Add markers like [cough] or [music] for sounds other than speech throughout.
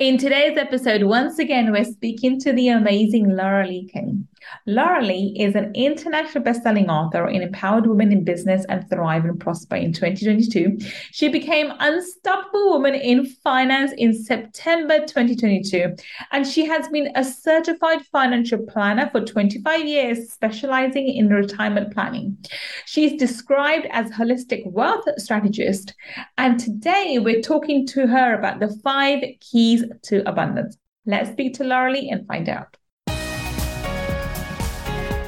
In today's episode, once again, we're speaking to the amazing Laura Lee Kenny. Laura Lee is an international best-selling author in Empowered Women in Business and Thrive and Prosper in 2022. She became Unstoppable Woman in Finance in September 2022, and she has been a certified financial planner for 25 years, specializing in retirement planning. She's described as holistic wealth strategist, and today we're talking to her about the five keys to abundance. Let's speak to Laura Lee and find out.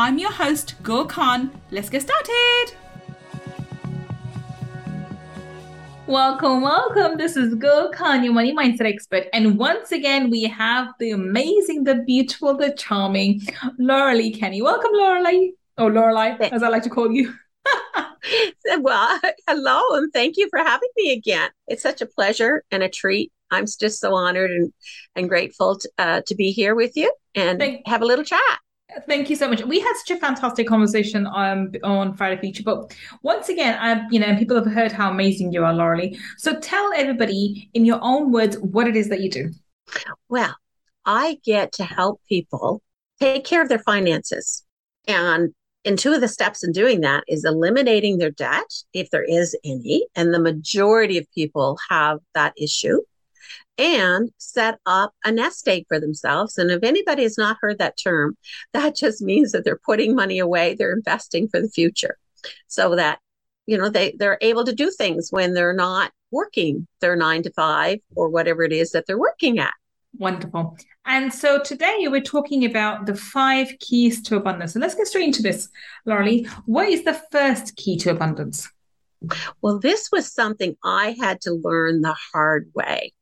I'm your host, Gul Khan. Let's get started. Welcome, welcome. This is Gul Khan, your money mindset expert. And once again, we have the amazing, the beautiful, the charming Laura Lee Kenny. Welcome, Laura Lee. Oh, Lorelei, as I like to call you. [laughs] well, hello, and thank you for having me again. It's such a pleasure and a treat. I'm just so honored and, and grateful to, uh, to be here with you and thank- have a little chat. Thank you so much. We had such a fantastic conversation um, on Friday Feature, but once again, I, you know, people have heard how amazing you are, Laura So tell everybody in your own words what it is that you do. Well, I get to help people take care of their finances. And and two of the steps in doing that is eliminating their debt, if there is any. And the majority of people have that issue and set up a nest egg for themselves. And if anybody has not heard that term, that just means that they're putting money away, they're investing for the future so that, you know, they, they're able to do things when they're not working their nine to five or whatever it is that they're working at. Wonderful. And so today we're talking about the five keys to abundance. So let's get straight into this, Laurie. What is the first key to abundance? Well, this was something I had to learn the hard way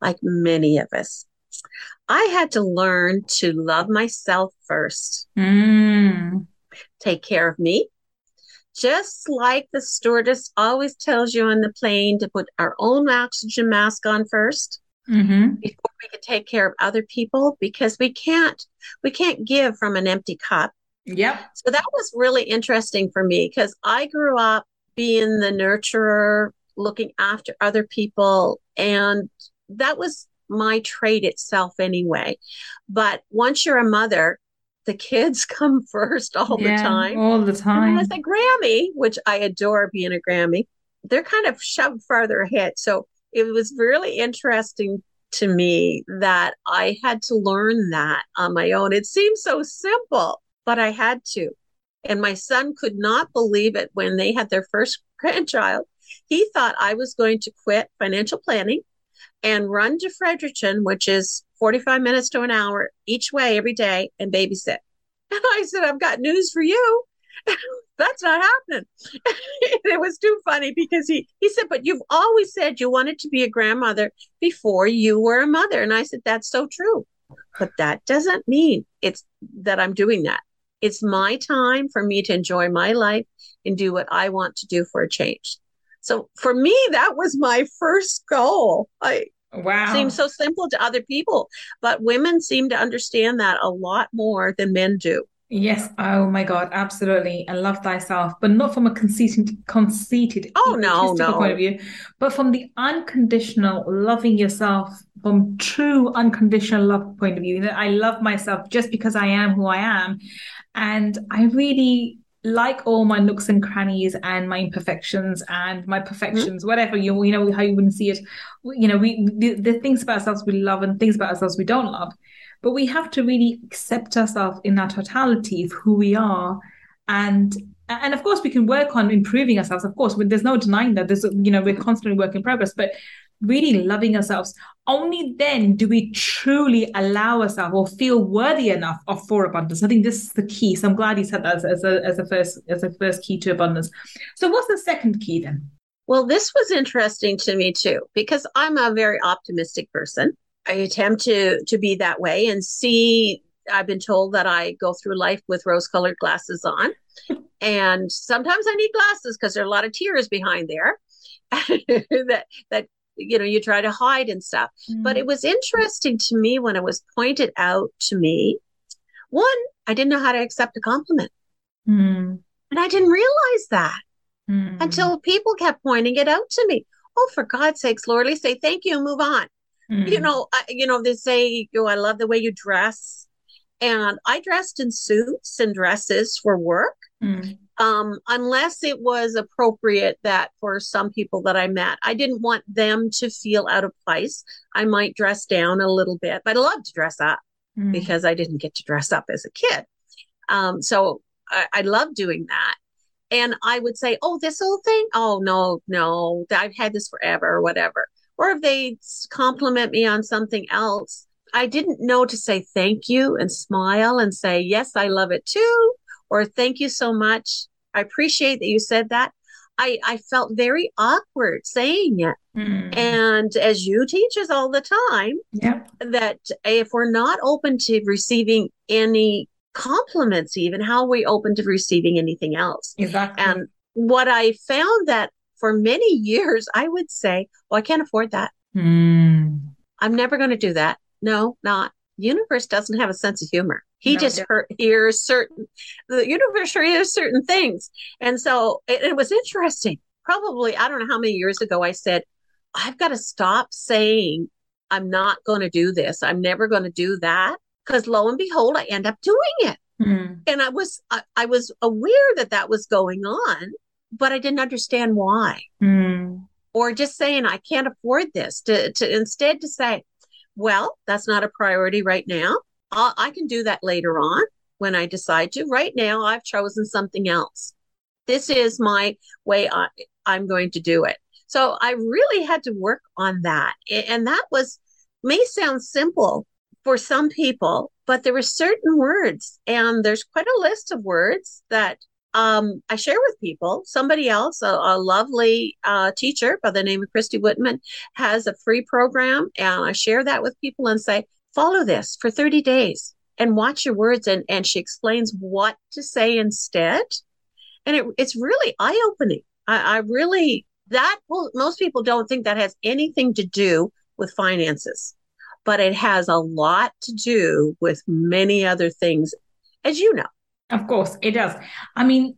like many of us. I had to learn to love myself first, mm. take care of me. Just like the stewardess always tells you on the plane to put our own oxygen mask on 1st mm-hmm. before we can take care of other people, because we can't we can't give from an empty cup. Yep. So that was really interesting for me because I grew up being the nurturer, looking after other people, and that was my trait itself anyway. But once you're a mother, the kids [laughs] come first all yeah, the time. All the time. And as a Grammy, which I adore being a Grammy, they're kind of shoved farther ahead. So it was really interesting to me that I had to learn that on my own. It seems so simple, but I had to. And my son could not believe it when they had their first [laughs] grandchild. He thought I was going to quit financial planning and run to Fredericton, which is 45 minutes to an hour each way every day, and babysit. [laughs] And I said, I've got news for you. [laughs] That's not happening. [laughs] it was too funny because he, he said, But you've always said you wanted to be a grandmother before you were a mother. And I said, That's so true. But that doesn't mean it's that I'm doing that. It's my time for me to enjoy my life and do what I want to do for a change. So for me, that was my first goal. I wow seems so simple to other people, but women seem to understand that a lot more than men do. Yes. Oh my God. Absolutely. And love thyself, but not from a conceited, conceited, oh no, no point of view, but from the unconditional loving yourself, from true unconditional love point of view. That I love myself just because I am who I am, and I really like all my nooks and crannies and my imperfections and my perfections, mm-hmm. whatever you you know how you wouldn't see it, you know, we the, the, things about ourselves we love and things about ourselves we don't love, but we have to really accept ourselves in our totality of who we are, and and of course we can work on improving ourselves. Of course, there's no denying that. There's you know we're constantly work in progress, but really loving ourselves, only then do we truly allow ourselves or feel worthy enough of for abundance. I think this is the key. So I'm glad you said that as, a as a first as a first key to abundance. So what's the second key then? Well, this was interesting to me too, because I'm a very optimistic person. I attempt to to be that way and see I've been told that I go through life with rose colored glasses on. and sometimes I need glasses because there are a lot of tears behind there [laughs] that that you know you try to hide and stuff. Mm. But it was interesting to me when it was pointed out to me. One, I didn't know how to accept a compliment. Mm. And I didn't realize that mm. until people kept pointing it out to me. Oh, for God's sakes, Lorelei, say thank you and move on. You know, I, you know, they say, "Oh, I love the way you dress," and I dressed in suits and dresses for work. Um, unless it was appropriate that for some people that I met, I didn't want them to feel out of place. I might dress down a little bit, but I love to dress up mm. because I didn't get to dress up as a kid. Um, so I, I love doing that. And I would say, Oh, this old thing? Oh, no, no, I've had this forever or whatever. Or if they compliment me on something else, I didn't know to say thank you and smile and say, yes, I love it too. Or thank you so much. I appreciate that you said that. I, I felt very awkward saying it. Mm. And as you teach us all the time, yep. that if we're not open to receiving any compliments, even how are we open to receiving anything else? Exactly. And what I found that for many years, I would say, well, I can't afford that. Mm. I'm never going to do that. No, not. Universe doesn't have a sense of humor. He no, just heard, hears certain, the universe hears certain things. And so it, it was interesting. Probably, I don't know how many years ago I said, I've got to stop saying, I'm not going to do this. I'm never going to do that. Because lo and behold, I end up doing it. Mm. And I was, I, I, was aware that that was going on, but I didn't understand why. Mm. Or just saying, I can't afford this to, to instead to say, well, that's not a priority right now. I'll, I can do that later on when I decide to. Right now, I've chosen something else. This is my way I, I'm going to do it. So I really had to work on that. And that was, may sound simple for some people, but there were certain words, and there's quite a list of words that um, I share with people. Somebody else, a, a lovely uh, teacher by the name of Christy Whitman, has a free program, and I share that with people and say, follow this for 30 days and watch your words. And, and she explains what to say instead. And it, it's really eye opening. I, I really, that, well, most people don't think that has anything to do with finances, but it has a lot to do with many other things, as you know. Of course, it does. I mean,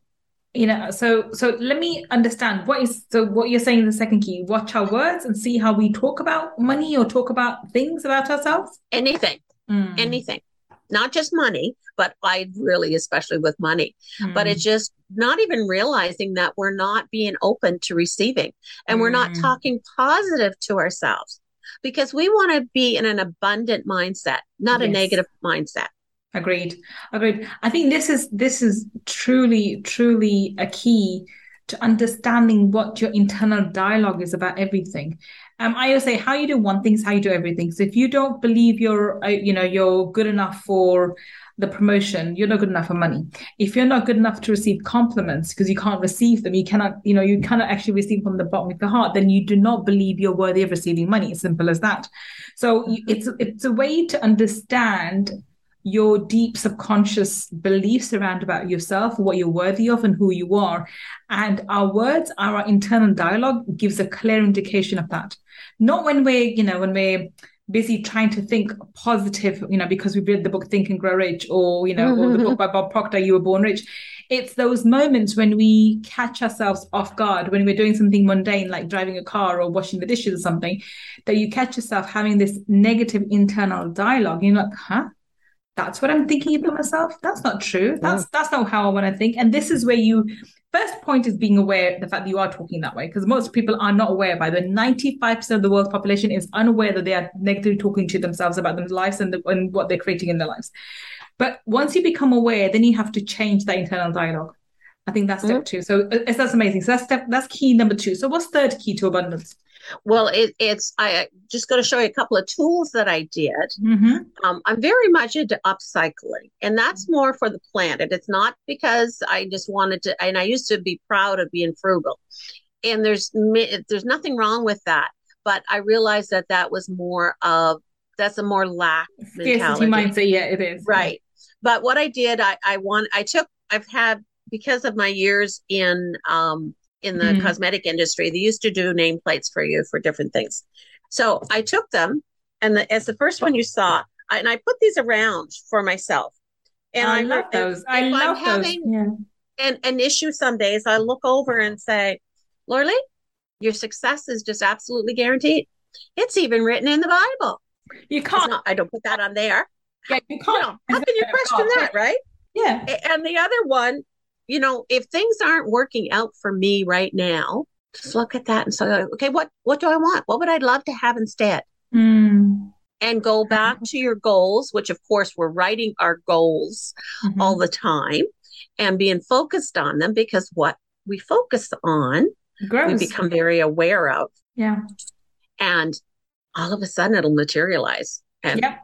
you know, so so let me understand what is so what you're saying the second key. Watch our words and see how we talk about money or talk about things about ourselves. Anything. Mm. Anything. Not just money, but I really especially with money. Mm. But it's just not even realizing that we're not being open to receiving and mm. we're not mm. talking positive to ourselves because we want to be in an abundant mindset, not yes. a negative mindset. Agreed. Agreed. I think this is this is truly, truly a key to understanding what your internal dialogue is about everything. Um, I always say how you do one thing is how you do everything. So if you don't believe you're, uh, you know, you're good enough for the promotion, you're not good enough for money. If you're not good enough to receive compliments because you can't receive them, you cannot, you know, you cannot actually receive from the bottom of your heart, then you do not believe you're worthy of receiving money. As simple as that. So it's it's a way to understand your deep subconscious beliefs around about yourself, what you're worthy of, and who you are. And our words, our internal dialogue gives a clear indication of that. Not when we're, you know, when we're busy trying to think positive, you know, because we read the book Think and Grow Rich or, you know, or the book [laughs] by Bob Proctor, You Were Born Rich. It's those moments when we catch ourselves off guard, when we're doing something mundane like driving a car or washing the dishes or something, that you catch yourself having this negative internal dialogue. You're like, huh? That's what I'm thinking about myself. That's not true. That's yeah. that's not how I want to think. And this is where you first point is being aware the fact that you are talking that way because most people are not aware by the 95% of the world's population is unaware that they are negatively talking to themselves about their lives and, the, and what they're creating in their lives but once you become aware then you have to change that internal dialogue i think that's step mm-hmm. two so uh, that's amazing so that's step that's key number two so what's third key to abundance well, it, it's I just going to show you a couple of tools that I did. Mm-hmm. Um, I'm very much into upcycling, and that's more for the planet. It's not because I just wanted to. And I used to be proud of being frugal, and there's there's nothing wrong with that. But I realized that that was more of that's a more lack scarcity mindset. Yeah, it is. Right. But what I did, I, I want, I took, I've had, because of my years in, um, in the mm. cosmetic industry, they used to do nameplates for you for different things. So I took them, and the, as the first one you saw, I, and I put these around for myself. And I, I love those. I love I'm those. Having yeah. an, an issue some days, I look over and say, Lorley, your success is just absolutely guaranteed. It's even written in the Bible. You can't. Not, I don't put that on there. Yeah, you can't. You know, how can you question that, right? Yeah. And the other one, you know, if things aren't working out for me right now, just look at that and say, okay, what what do I want? What would I love to have instead? Mm. And go back to your goals, which of course we're writing our goals mm-hmm. all the time and being focused on them because what we focus on, Gross. we become very aware of. Yeah. And all of a sudden it'll materialize. And yep.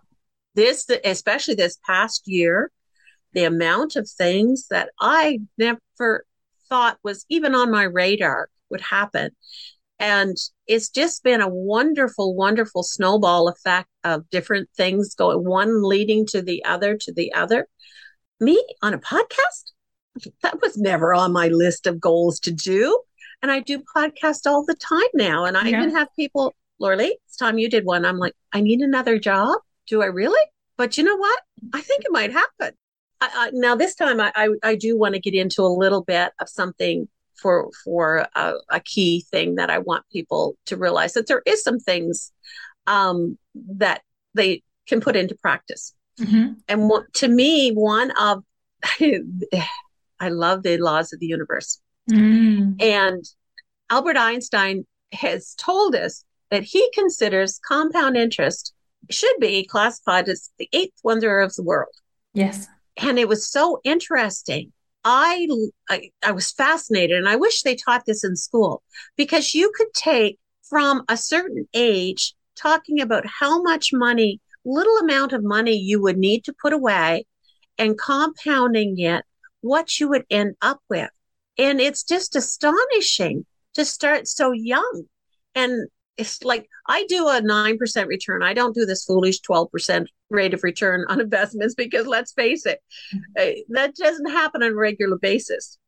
this, especially this past year, the amount of things that I never thought was even on my radar would happen. And it's just been a wonderful, wonderful snowball effect of different things going, one leading to the other, to the other. Me on a podcast? [laughs] That was never on my list of goals to do. And I do podcasts all the time now. And I yeah. even have people, Lorley, it's time you did one. I'm like, I need another job. Do I really? But you know what? I think it might happen. I, I, now this time I, I, I do want to get into a little bit of something for for a, a, key thing that I want people to realize that there is some things um, that they can put into practice. Mm-hmm. And to me, one of [laughs] I love the laws of the universe. Mm. And Albert Einstein has told us that he considers compound interest should be classified as the eighth wonder of the world. Yes. And it was so interesting I, I, I was fascinated and I wish they taught this in school because you could take from a certain age talking about how much money, little amount of money you would need to put away and compounding it, what you would end up with. And it's just astonishing to start so young. And it's like I do a 9% return. I don't do this foolish 12% rate of return on [laughs] investments because let's face it, uh, that doesn't happen on a regular basis.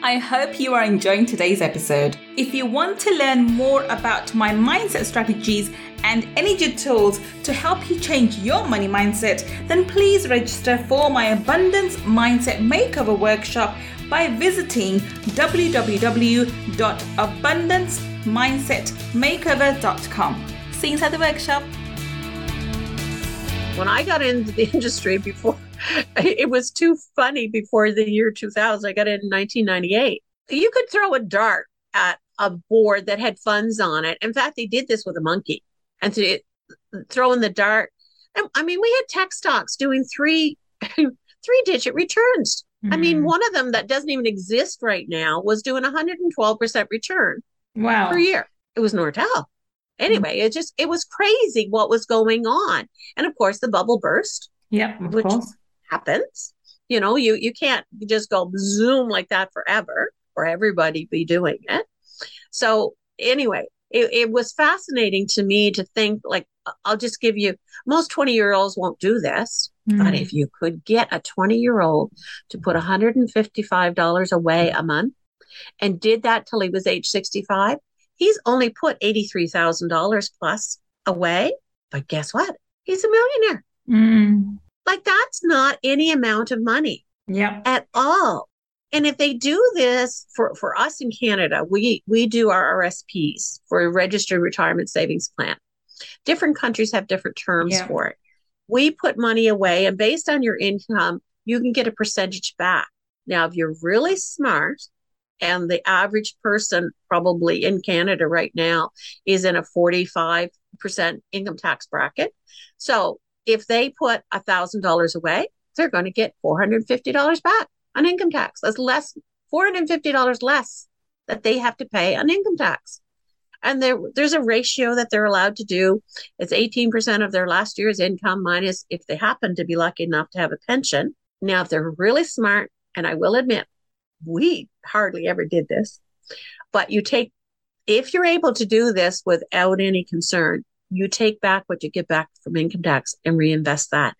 I hope you are enjoying today's episode. If you want to learn more about my mindset strategies and energy tools to help you change your money mindset, then please register for my Abundance Mindset Makeover Workshop by visiting www.abundancemindsetmakeover.com. See you inside the workshop. When I got into the [laughs] industry before, [laughs] it was too funny before the year 2000. I got in 1998. You could throw a dart at a board that had funds on it. In fact, they did this with a monkey and so throwing the dart. I mean, we had tech stocks doing three [laughs] three digit returns. Mm-hmm. I mean, mm-hmm. one of them that doesn't even exist right now was doing 112% return wow. per year. It was Nortel. Anyway, mm-hmm. it just it was crazy what was going on. And of course the bubble burst. Yep, which course. happens. You know, you you can't just go zoom like that forever or everybody be doing it. So anyway, it, it was fascinating to me to think like I'll just give you most 20 year olds won't do this. Mm. But if you could get a 20 year old to put $155 away a month and did that till he was age 65, he's only put $83,000 plus away. But guess what? He's a millionaire. Mm. Like that's not any amount of money. Yeah. At all. And if they do this for, for us in Canada, we, we do our RSPs for a registered retirement savings plan. Different countries have different terms yeah. for it. We put money away, and based on your income, you can get a percentage back. Now, if you're really smart, and the average person probably in Canada right now is in a 45% income tax bracket. So if they put a thousand dollars away, they're going to get $450 back on income tax. That's less, $450 less that they have to pay on income tax. And there, there's a ratio that they're allowed to do. It's 18% of their last year's income minus if they happen to be lucky enough to have a pension. Now, if they're really smart, and I will admit, we hardly ever did this, but you take, if you're able to do this without any concern, you take back what you get back from income tax and reinvest that.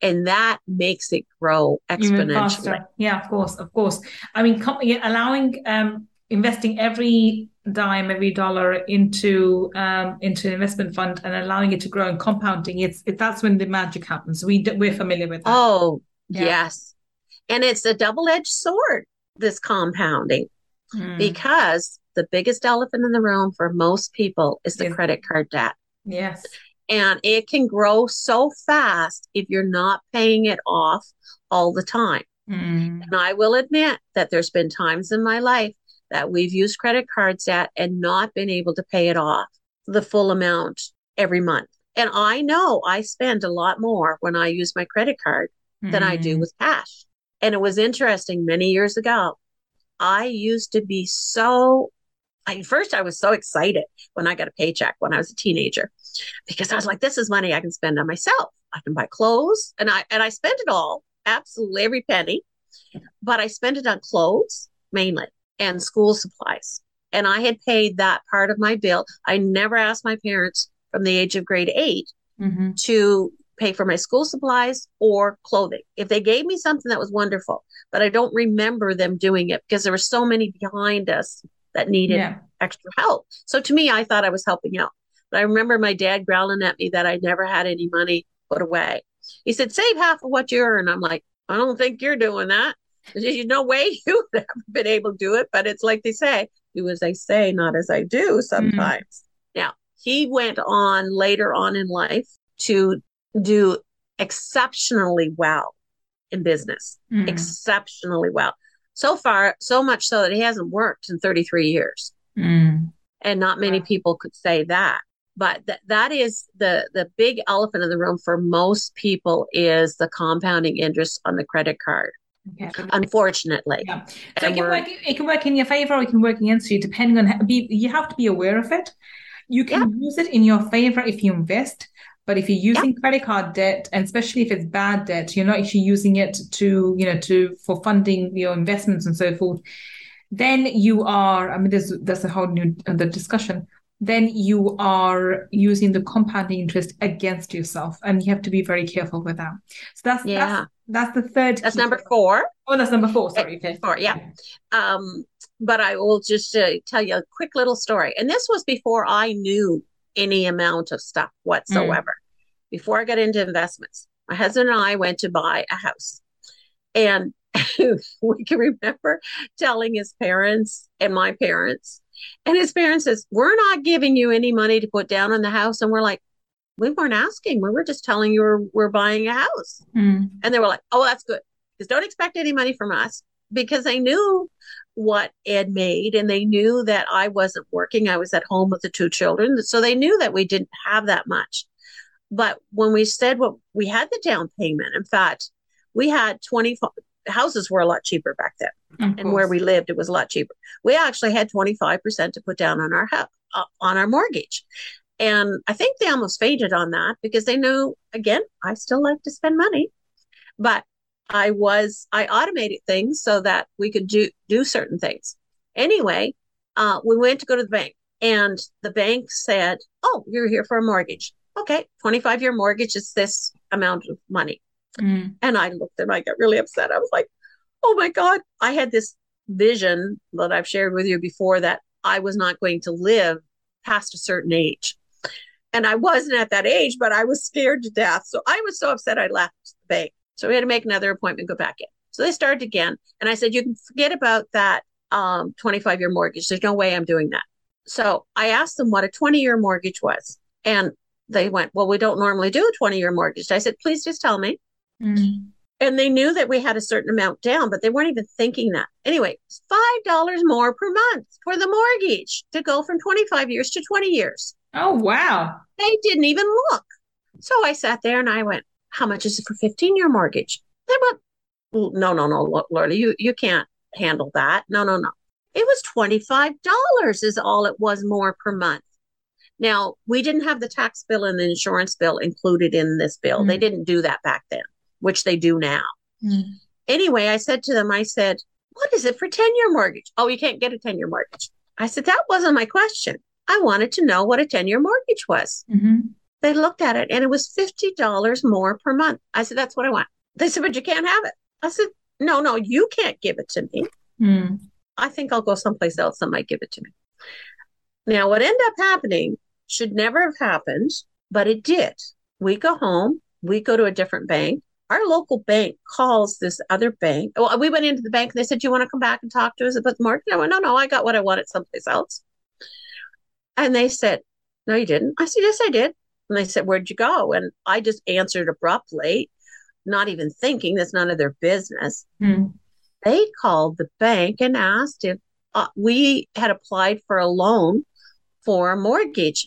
And that makes it grow exponentially. Yeah, of course, of course. I mean, allowing um, investing every dime, every dollar into um, into an investment fund and allowing it to grow and compounding, it's it, that's when the magic happens. We we're familiar with that. Oh yeah. yes, and it's a double edged sword. This compounding mm. because the biggest elephant in the room for most people is the yes. credit card debt. Yes. And it can grow so fast if you're not paying it off all the time. Mm. And I will admit that there's been times in my life that we've used credit cards at and not been able to pay it off the full amount every month. And I know I spend a lot more when I use my credit card mm. than I do mm. with cash. And it was interesting many years ago. I used to be so I, first I was so excited when I got a paycheck when I was a teenager because I was like, this is money I can spend on myself. I can buy clothes and I and I spent it all, absolutely every penny. But I spent it on clothes mainly and school supplies. And I had paid that part of my bill. I never asked my parents from the age of grade 8 mm-hmm. to pay for my school supplies or clothing. If they gave me something that was wonderful, but I don't remember them doing it because there were so many behind us that needed yeah. extra help. So to me, I thought I was helping out. But I remember my dad growling at me that I never had any money put away. He said, save half of what you earn. I'm like, I don't think you're doing that. There's no way [laughs] you would have been able to do it. But it's like they say, do as I say, not as I do sometimes. Mm-hmm. Now, he went on later on in life to do exceptionally well in business, mm-hmm. exceptionally well. So far, so much so that he hasn't worked in 33 years. Mm. And not many people could say that. But th- that is the the big elephant in the room for most people is the compounding interest on the credit card. Okay. Unfortunately, yeah. so it can, work, it can work in your favor or it can work against you, depending on how, be, you have to be aware of it. You can yeah. use it in your favor if you invest, but if you're using yeah. credit card debt, and especially if it's bad debt, you're not actually using it to, you know, to for funding your investments and so forth. Then you are. I mean, there's there's a whole new uh, the discussion. Then you are using the compounding interest against yourself, and you have to be very careful with that. So that's yeah. That's, that's the third. That's number four. Oh, that's number four. Sorry, okay. four. Yeah. Um, but I will just uh, tell you a quick little story, and this was before I knew any amount of stuff whatsoever. Mm. Before I got into investments, my husband and I went to buy a house. And [laughs] we can remember telling his parents and my parents, and his parents says, We're not giving you any money to put down on the house. And we're like, We weren't asking. We were just telling you we're, we're buying a house. Mm. And they were like, Oh, that's good. Because don't expect any money from us because they knew what Ed made and they knew that I wasn't working. I was at home with the two children. So they knew that we didn't have that much. But when we said what we had the down payment, in fact, we had 20 houses were a lot cheaper back then. And where we lived, it was a lot cheaper. We actually had 25% to put down on our house, uh, on our mortgage. And I think they almost fainted on that because they knew, again, I still like to spend money. But I was I automated things so that we could do do certain things. Anyway, uh, we went to go to the bank, and the bank said, "Oh, you're here for a mortgage. Okay, 25 year mortgage is this amount of money." Mm. And I looked and I got really upset. I was like, "Oh my god!" I had this vision that I've shared with you before that I was not going to live past a certain age. And I wasn't at that age, but I was scared to death. So I was so upset I left the bank. So we had to make another appointment, go back in. So they started again. And I said, you can forget about that um, 25 year mortgage. There's no way I'm doing that. So I asked them what a 20 year mortgage was. And they went, well, we don't normally do a 20 year mortgage. I said, please just tell me. Mm-hmm. And they knew that we had a certain amount down, but they weren't even thinking that. Anyway, $5 more per month for the mortgage to go from 25 years to 20 years. Oh, wow. They didn't even look. So I sat there and I went, how much is it for 15 year mortgage? They went, no, no, no, Lordy, you, you can't handle that. No, no, no. It was $25 is all it was more per month. Now, we didn't have the tax bill and the insurance bill included in this bill. Mm. They didn't do that back then, which they do now. Mm. Anyway, I said to them, I said, what is it for 10 year mortgage? Oh, you can't get a 10 year mortgage. I said, that wasn't my question. I wanted to know what a 10 year mortgage was. Mm-hmm. They looked at it and it was $50 more per month. I said, That's what I want. They said, But you can't have it. I said, No, no, you can't give it to me. Mm. I think I'll go someplace else that might give it to me. Now, what ended up happening should never have happened, but it did. We go home, we go to a different bank. Our local bank calls this other bank. Well, we went into the bank and they said, Do you want to come back and talk to us about the mortgage? I went, No, no, I got what I wanted someplace else. And they said, No, you didn't. I said, Yes, I did. And they said, Where'd you go? And I just answered abruptly, not even thinking that's none of their business. Mm. They called the bank and asked if uh, we had applied for a loan for a mortgage.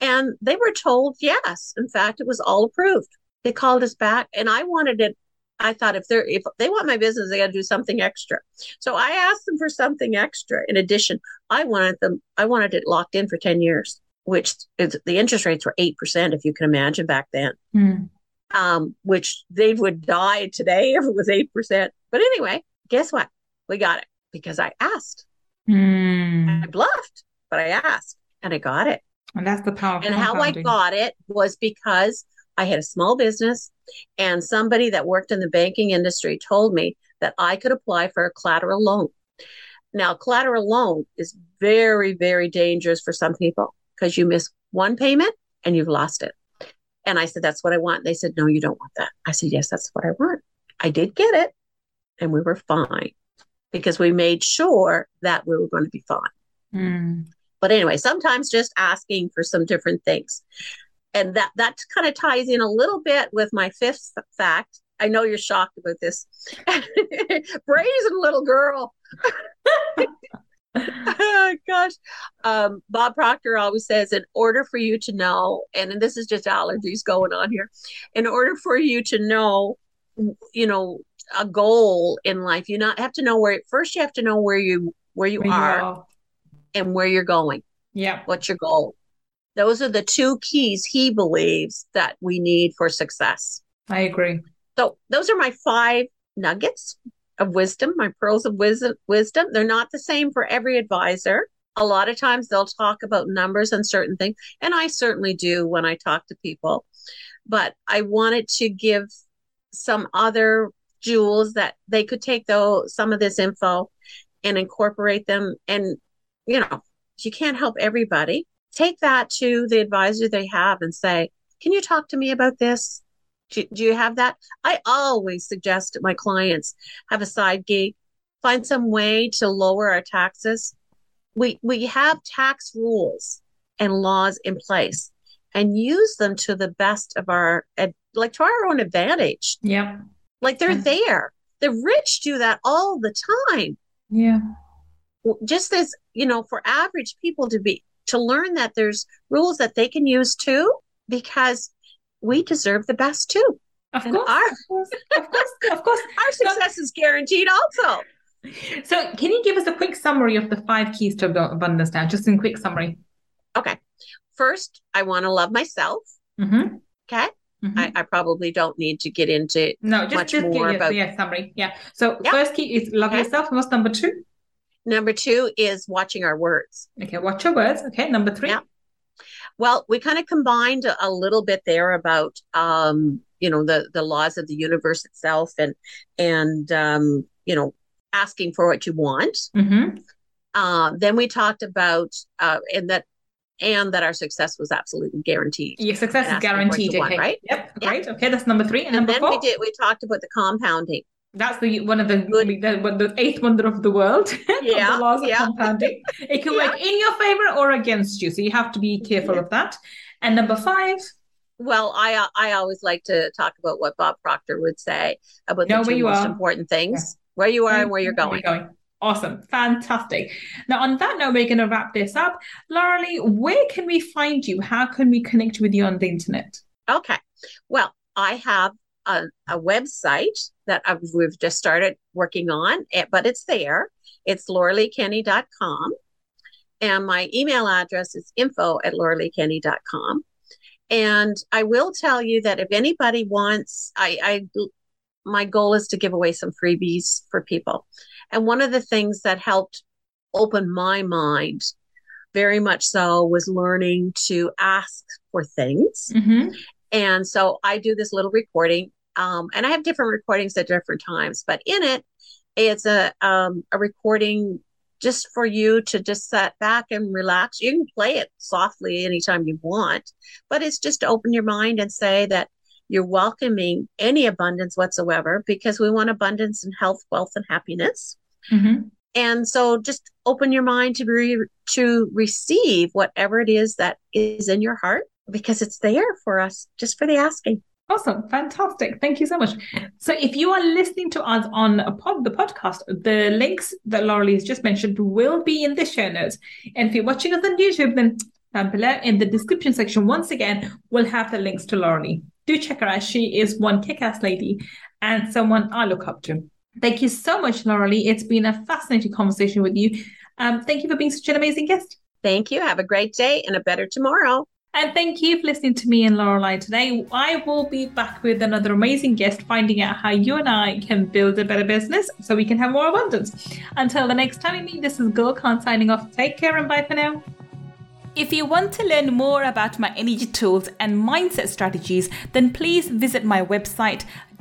And they were told yes. In fact, it was all approved. They called us back and I wanted it. I thought if they're if they want my business, they got to do something extra. So I asked them for something extra. In addition, I wanted them, I wanted it locked in for 10 years, which is the interest rates were 8%, if you can imagine back then. Mm. Um, which they would die today if it was 8%. But anyway, guess what? We got it because I asked. Mm. I bluffed, but I asked and I got it. And that's the power. And how I got it was because I had a small business and somebody that worked in the banking industry told me that I could apply for a collateral loan. Now, collateral loan is very, very dangerous for some people because you miss one payment and you've lost it. And I said, That's what I want. They said, No, you don't want that. I said, Yes, that's what I want. I did get it and we were fine because we made sure that we were going to be fine. Mm. But anyway, sometimes just asking for some different things. And that that kind of ties in a little bit with my fifth fact. I know you're shocked about this. [laughs] Brazen little girl. [laughs] [laughs] gosh. Um, Bob Proctor always says, in order for you to know, and, and this is just allergies going on here, in order for you to know, you know, a goal in life, you not have to know where first you have to know where you where you Where you are are. and where you're going. Yeah. What's your goal? Those are the two keys he believes that we need for success. I agree. So those are my five nuggets of wisdom, my pearls of wisdom. Wisdom. They're not the same for every advisor. A lot of times they'll talk about numbers and certain things, and I certainly do when I talk to people. But I wanted to give some other jewels that they could take though some of this info and incorporate them. And you know, you can't help everybody. Take that to the advisor they have and say, "Can you talk to me about this?" Do, do you have that? I always suggest my clients have a side gig, find some way to lower our taxes. We we have tax rules and laws in place and use them to the best of our like to our own advantage. Yeah. Like they're there. The rich do that all the time. Yeah. Just as, you know, for average people to be to learn that there's rules that they can use too because we deserve the best too. Of And course. our Of course. Of course. Of course. [laughs] our success is guaranteed also. So, can you give us a quick summary of the five keys to ab- abundance now? Just in quick summary. Okay. First, I want to love myself. Mm-hmm. Okay. Mm-hmm. I, I probably don't need to get into no, just, much just give more yes, about- yeah, summary. Yeah. So, Yeah. first key is love Okay. yourself. What's number two? number two is watching our words. Okay, watch your words. Okay, number three. Yeah. Well, we kind of combined a, little bit there about um, you know, the the laws of the universe itself and and um, you know, asking for what you want. Mm-hmm. Uh, then we talked about uh, and that and that our success was absolutely guaranteed. Your success is Asking for what guaranteed. want, right? Yep. Yeah. Great. Okay, that's number three. And, And number then four. we did we talked about the compounding. That's the one of the the, the eighth wonder of the world. [laughs] Yeah, the laws of yeah. compounding. It can Yeah. work in your favor or against you, so you have to be mm-hmm. careful of that. And number five, Well, I I always like to talk about what Bob Proctor would say about the where two most are. important things: where you are and mm-hmm. where you're going. Awesome, fantastic. Now, on that note, we're going to wrap this up. Laura Lee, where can we find you? How can we connect with you on the internet? Okay. Well, I have a, a website that I've, we've just started working on, eh, but it's there. It's lauraleekenny.com. And my email address is info at lauraleekenny.com. And I will tell you that if anybody wants, I, I my goal is to give away some freebies for people. And one of the things that helped open my mind very much so was learning to ask for things. Mm-hmm. And so I do this little recording, um, and I have different recordings at different times, but in it, it's a um, a recording just for you to just sit back and relax. You can play it softly anytime you want, but it's just to open your mind and say that you're welcoming any abundance whatsoever because we want abundance and health, wealth, and happiness. Mm-hmm. And so just open your mind to re- to receive whatever it is that is in your heart because it's there for us just for the asking. Awesome. Fantastic. Thank you so much. So if you are listening to us on a pod, the podcast, the links that Laurie has just mentioned will be in the show notes. And if you're watching us on YouTube, then down below in the description section, once again, we'll have the links to Laurie. Do check her out. She is one kick-ass lady and someone I look up to. Thank you so much, Laurie. It's been a fascinating conversation with you. Um, thank you for being such an amazing guest. Thank you. Have a great day and a better tomorrow. And thank you for listening to me and Lorelei today. I will be back with another amazing guest, finding out how you and I can build a better business so we can have more abundance. Until the next time we meet, this is Gul Khan signing off. Take care and bye for now. If you want to learn more about my energy tools and mindset strategies, then please visit my website